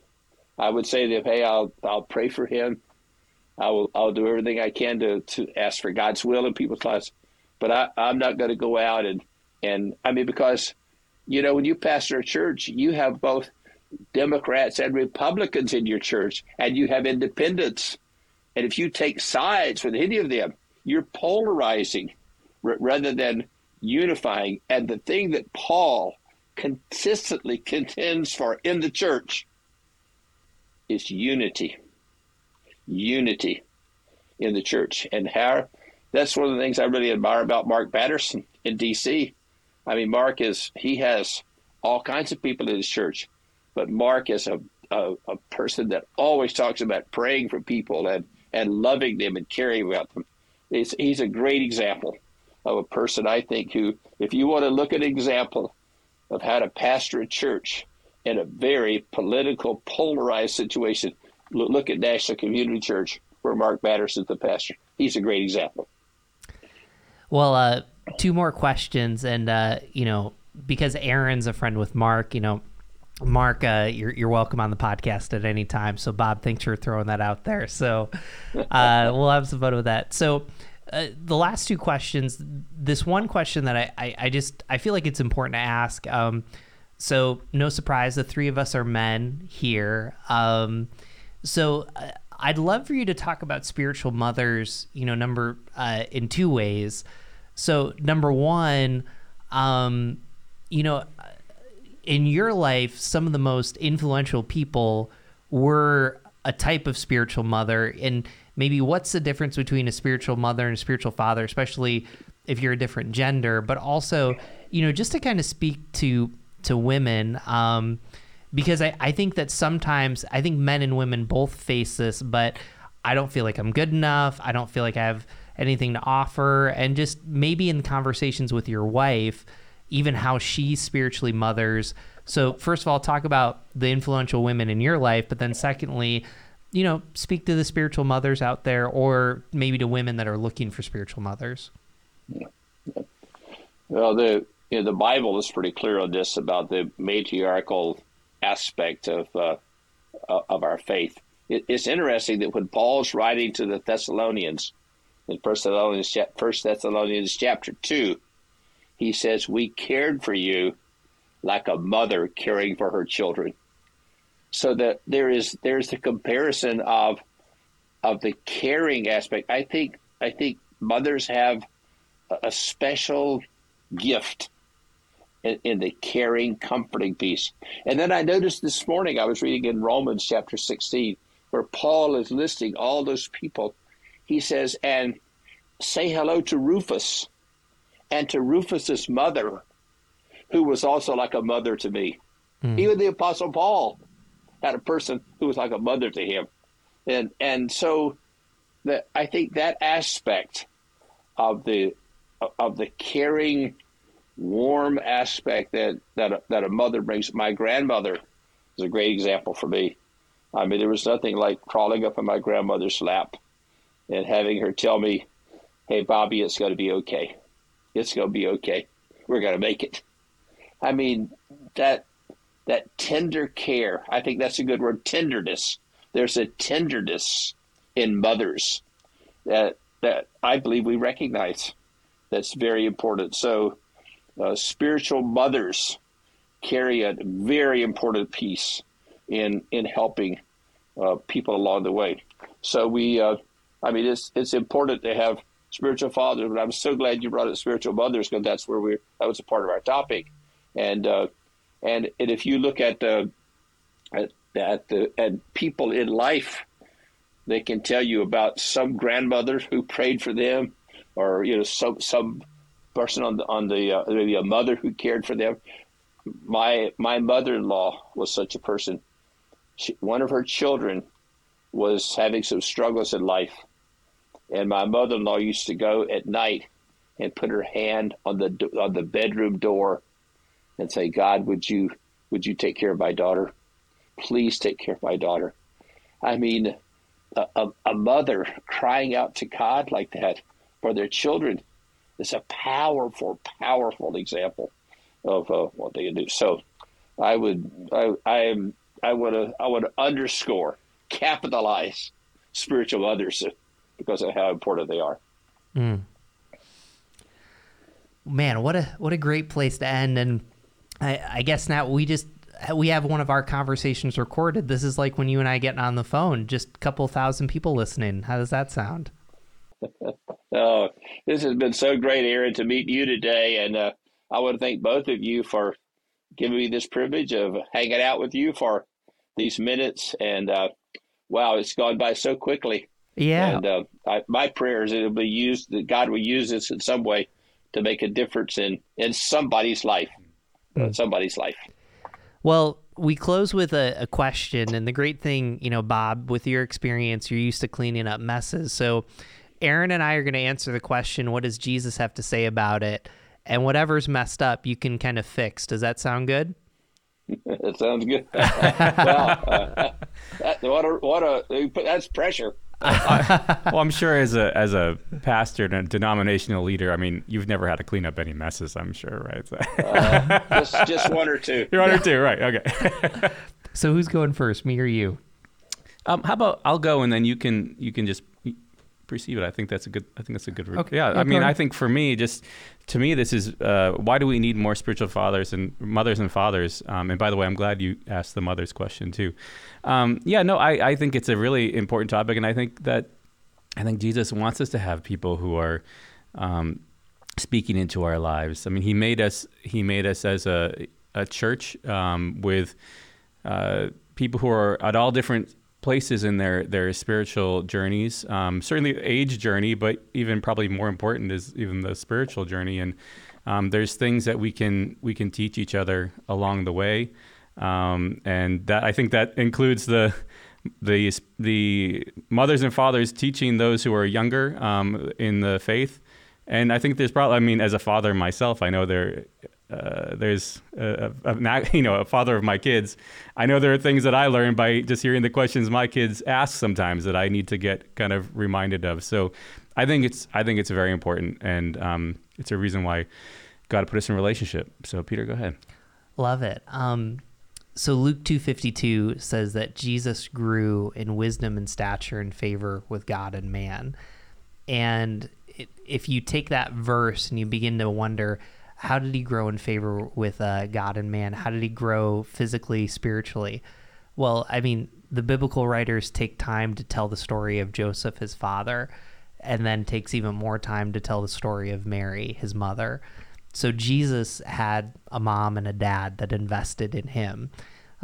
[SPEAKER 3] I would say that, hey, I'll, I'll pray for him. I will, I'll do everything I can to, to ask for God's will in people's lives. But I, I'm not going to go out and, and I mean, because, you know, when you pastor a church, you have both Democrats and Republicans in your church, and you have independents. And if you take sides with any of them, you're polarizing r- rather than unifying. And the thing that Paul consistently contends for in the church is unity. Unity in the church. And how that's one of the things I really admire about Mark Batterson in DC. I mean, Mark is he has all kinds of people in his church but Mark is a, a, a person that always talks about praying for people and, and loving them and caring about them. He's, he's a great example of a person, I think, who, if you want to look at an example of how to pastor a church in a very political, polarized situation, look at National Community Church, where Mark Batterson's the pastor. He's a great example.
[SPEAKER 1] Well, uh, two more questions, and uh, you know, because Aaron's a friend with Mark, you know, Mark, uh, you're you're welcome on the podcast at any time. So Bob, thanks for throwing that out there. So uh, we'll have some fun with that. So uh, the last two questions, this one question that I, I, I, just I feel like it's important to ask. Um, so no surprise, the three of us are men here. Um, so uh, I'd love for you to talk about spiritual mothers. You know, number uh, in two ways. So number one, um, you know in your life, some of the most influential people were a type of spiritual mother. And maybe what's the difference between a spiritual mother and a spiritual father, especially if you're a different gender, but also, you know, just to kind of speak to to women. Um, because I, I think that sometimes I think men and women both face this, but I don't feel like I'm good enough. I don't feel like I have anything to offer. And just maybe in conversations with your wife, even how she spiritually mothers. So, first of all, talk about the influential women in your life, but then secondly, you know, speak to the spiritual mothers out there or maybe to women that are looking for spiritual mothers.
[SPEAKER 3] Yeah. Well, the you know, the Bible is pretty clear on this about the matriarchal aspect of uh, of our faith. It, it's interesting that when Paul's writing to the Thessalonians in First Thessalonians, First Thessalonians chapter two, he says, We cared for you like a mother caring for her children. So that there is there's the comparison of of the caring aspect. I think I think mothers have a special gift in, in the caring, comforting piece. And then I noticed this morning I was reading in Romans chapter 16 where Paul is listing all those people. He says, and say hello to Rufus and to Rufus's mother, who was also like a mother to me. Mm. Even the Apostle Paul had a person who was like a mother to him. And and so that I think that aspect of the of the caring, warm aspect that that a, that a mother brings. My grandmother is a great example for me. I mean, there was nothing like crawling up in my grandmother's lap and having her tell me, "Hey, Bobby, it's going to be okay. It's going to be okay. We're going to make it." I mean, that that tender care. I think that's a good word. Tenderness. There's a tenderness in mothers that that I believe we recognize. That's very important. So, uh, spiritual mothers carry a very important piece in in helping uh, people along the way. So we, uh, I mean, it's it's important to have spiritual fathers. But I'm so glad you brought up spiritual mothers because that's where we that was a part of our topic. And uh, and and if you look at the at, at the at people in life, they can tell you about some grandmother who prayed for them, or you know some some person on the on the uh, maybe a mother who cared for them. My my mother-in-law was such a person. She, one of her children was having some struggles in life, and my mother-in-law used to go at night and put her hand on the on the bedroom door and say, God, would you would you take care of my daughter? Please take care of my daughter. I mean, a, a, a mother crying out to God like that for their children is a powerful, powerful example of uh, what they can do. So, I would, I, I am, I would, I would underscore, capitalize spiritual mothers because of how important they are. Mm.
[SPEAKER 1] Man, what a what a great place to end and I, I guess now we just we have one of our conversations recorded. This is like when you and I get on the phone, just a couple thousand people listening. How does that sound?
[SPEAKER 3] oh, this has been so great, Aaron, to meet you today. And uh, I want to thank both of you for giving me this privilege of hanging out with you for these minutes. And uh, wow, it's gone by so quickly.
[SPEAKER 1] Yeah.
[SPEAKER 3] And uh, I, my prayer is it'll be used, that God will use this in some way to make a difference in, in somebody's life mm. somebody's life.
[SPEAKER 1] Well, we close with a, a, question, and the great thing, you know, Bob, with your experience, you're used to cleaning up messes. So, Aaron and I are going to answer the question: What does Jesus have to say about it? And whatever's messed up, you can kind of fix. Does that sound good?
[SPEAKER 3] that sounds good. well, uh, that, what a what a that's pressure.
[SPEAKER 2] Well, I'm sure as a as a pastor and a denominational leader, I mean, you've never had to clean up any messes. I'm sure, right? So.
[SPEAKER 3] uh, just just one or two.
[SPEAKER 2] You're one or two, right? Okay.
[SPEAKER 1] so who's going first, me or you?
[SPEAKER 2] Um, how about I'll go and then you can you can just perceive it. I think that's a good. I think that's a good. Okay. Yeah. I mean, I think for me, just to me, this is uh, why do we need more spiritual fathers and mothers and fathers? Um, and by the way, I'm glad you asked the mothers question too. Um, yeah. No, I, I think it's a really important topic, and I think that I think Jesus wants us to have people who are um, speaking into our lives. I mean, he made us. He made us as a a church um, with uh, people who are at all different places in their their spiritual journeys. Um, certainly, age journey, but even probably more important is even the spiritual journey. And um, there's things that we can we can teach each other along the way, um, and that I think that includes the the the mothers and fathers teaching those who are younger um, in the faith. And I think there's probably, I mean, as a father myself, I know there uh, there's a, a, you know a father of my kids. I know there are things that I learned by just hearing the questions my kids ask sometimes that I need to get kind of reminded of. So I think it's I think it's very important, and um, it's a reason why God put us in relationship. So Peter, go ahead.
[SPEAKER 1] Love it. Um, so Luke two fifty two says that Jesus grew in wisdom and stature and favor with God and man, and if you take that verse and you begin to wonder how did he grow in favor with uh, God and man? How did he grow physically, spiritually? Well, I mean, the biblical writers take time to tell the story of Joseph, his father, and then takes even more time to tell the story of Mary, his mother. so Jesus had a mom and a dad that invested in him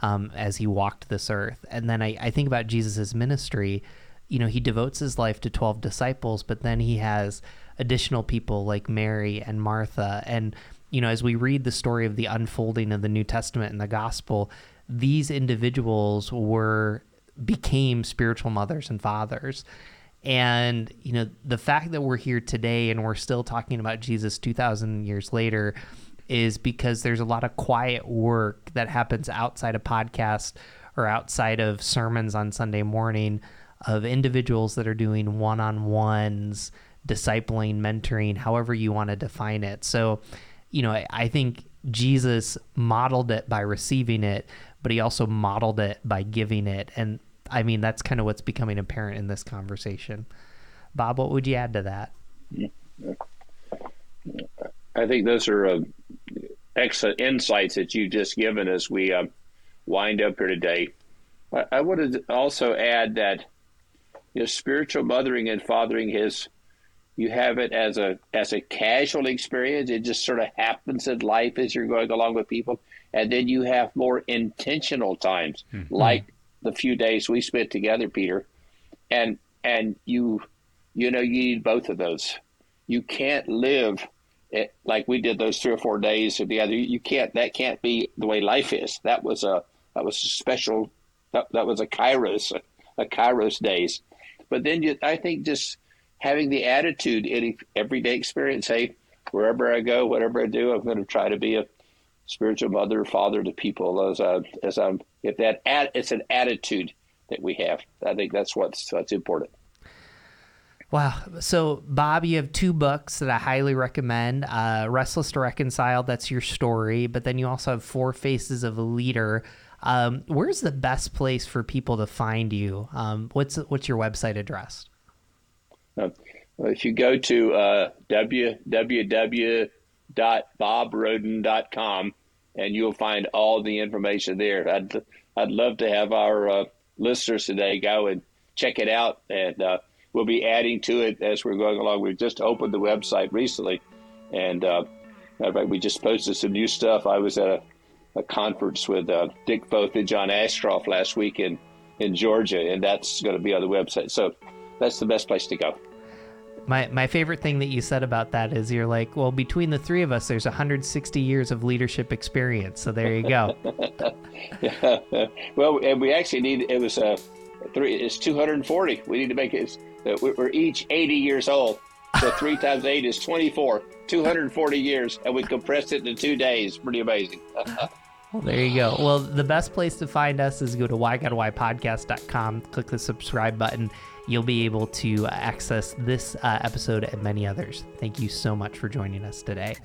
[SPEAKER 1] um, as he walked this earth. And then I, I think about Jesus' ministry. You know, he devotes his life to 12 disciples, but then he has additional people like Mary and Martha. And, you know, as we read the story of the unfolding of the New Testament and the gospel, these individuals were became spiritual mothers and fathers. And, you know, the fact that we're here today and we're still talking about Jesus 2,000 years later is because there's a lot of quiet work that happens outside of podcasts or outside of sermons on Sunday morning of individuals that are doing one on ones, discipling, mentoring, however you want to define it. So, you know, I, I think Jesus modeled it by receiving it, but he also modeled it by giving it. And I mean, that's kind of what's becoming apparent in this conversation. Bob, what would you add to that?
[SPEAKER 3] I think those are uh, excellent insights that you've just given as we uh, wind up here today. I, I would also add that you know, spiritual mothering and fathering is you have it as a as a casual experience. It just sort of happens in life as you're going along with people, and then you have more intentional times, mm-hmm. like the few days we spent together, Peter, and and you you know you need both of those. You can't live it, like we did those three or four days together. You can't. That can't be the way life is. That was a that was a special. That, that was a Kairos, a, a Kairos days. But then you, I think just having the attitude in everyday experience. Hey, wherever I go, whatever I do, I'm going to try to be a spiritual mother father to people as I, as I'm if that it's an attitude that we have. I think that's what's what's important.
[SPEAKER 1] Wow. So, Bob, you have two books that I highly recommend uh, Restless to Reconcile, that's your story, but then you also have Four Faces of a Leader. Um, where's the best place for people to find you? Um, what's, what's your website address?
[SPEAKER 3] Uh, if you go to uh, www.bobrhoden.com, and you'll find all the information there. I'd I'd love to have our uh, listeners today go and check it out, and uh, we'll be adding to it as we're going along. We've just opened the website recently, and uh, we just posted some new stuff. I was at a, a conference with uh, Dick Foth and John Ashcroft last week in in Georgia, and that's going to be on the website. So that's the best place to go.
[SPEAKER 1] My my favorite thing that you said about that is you're like, well, between the three of us, there's 160 years of leadership experience. So there you go.
[SPEAKER 3] yeah. Well, and we actually need it was a uh, three. It's 240. We need to make it. Uh, we're each 80 years old. So three times eight is 24. 240 years, and we compressed it into two days. Pretty amazing.
[SPEAKER 1] Well, there you go. Well, the best place to find us is go to whygodwhypodcast.com, click the subscribe button you'll be able to access this uh, episode and many others. Thank you so much for joining us today.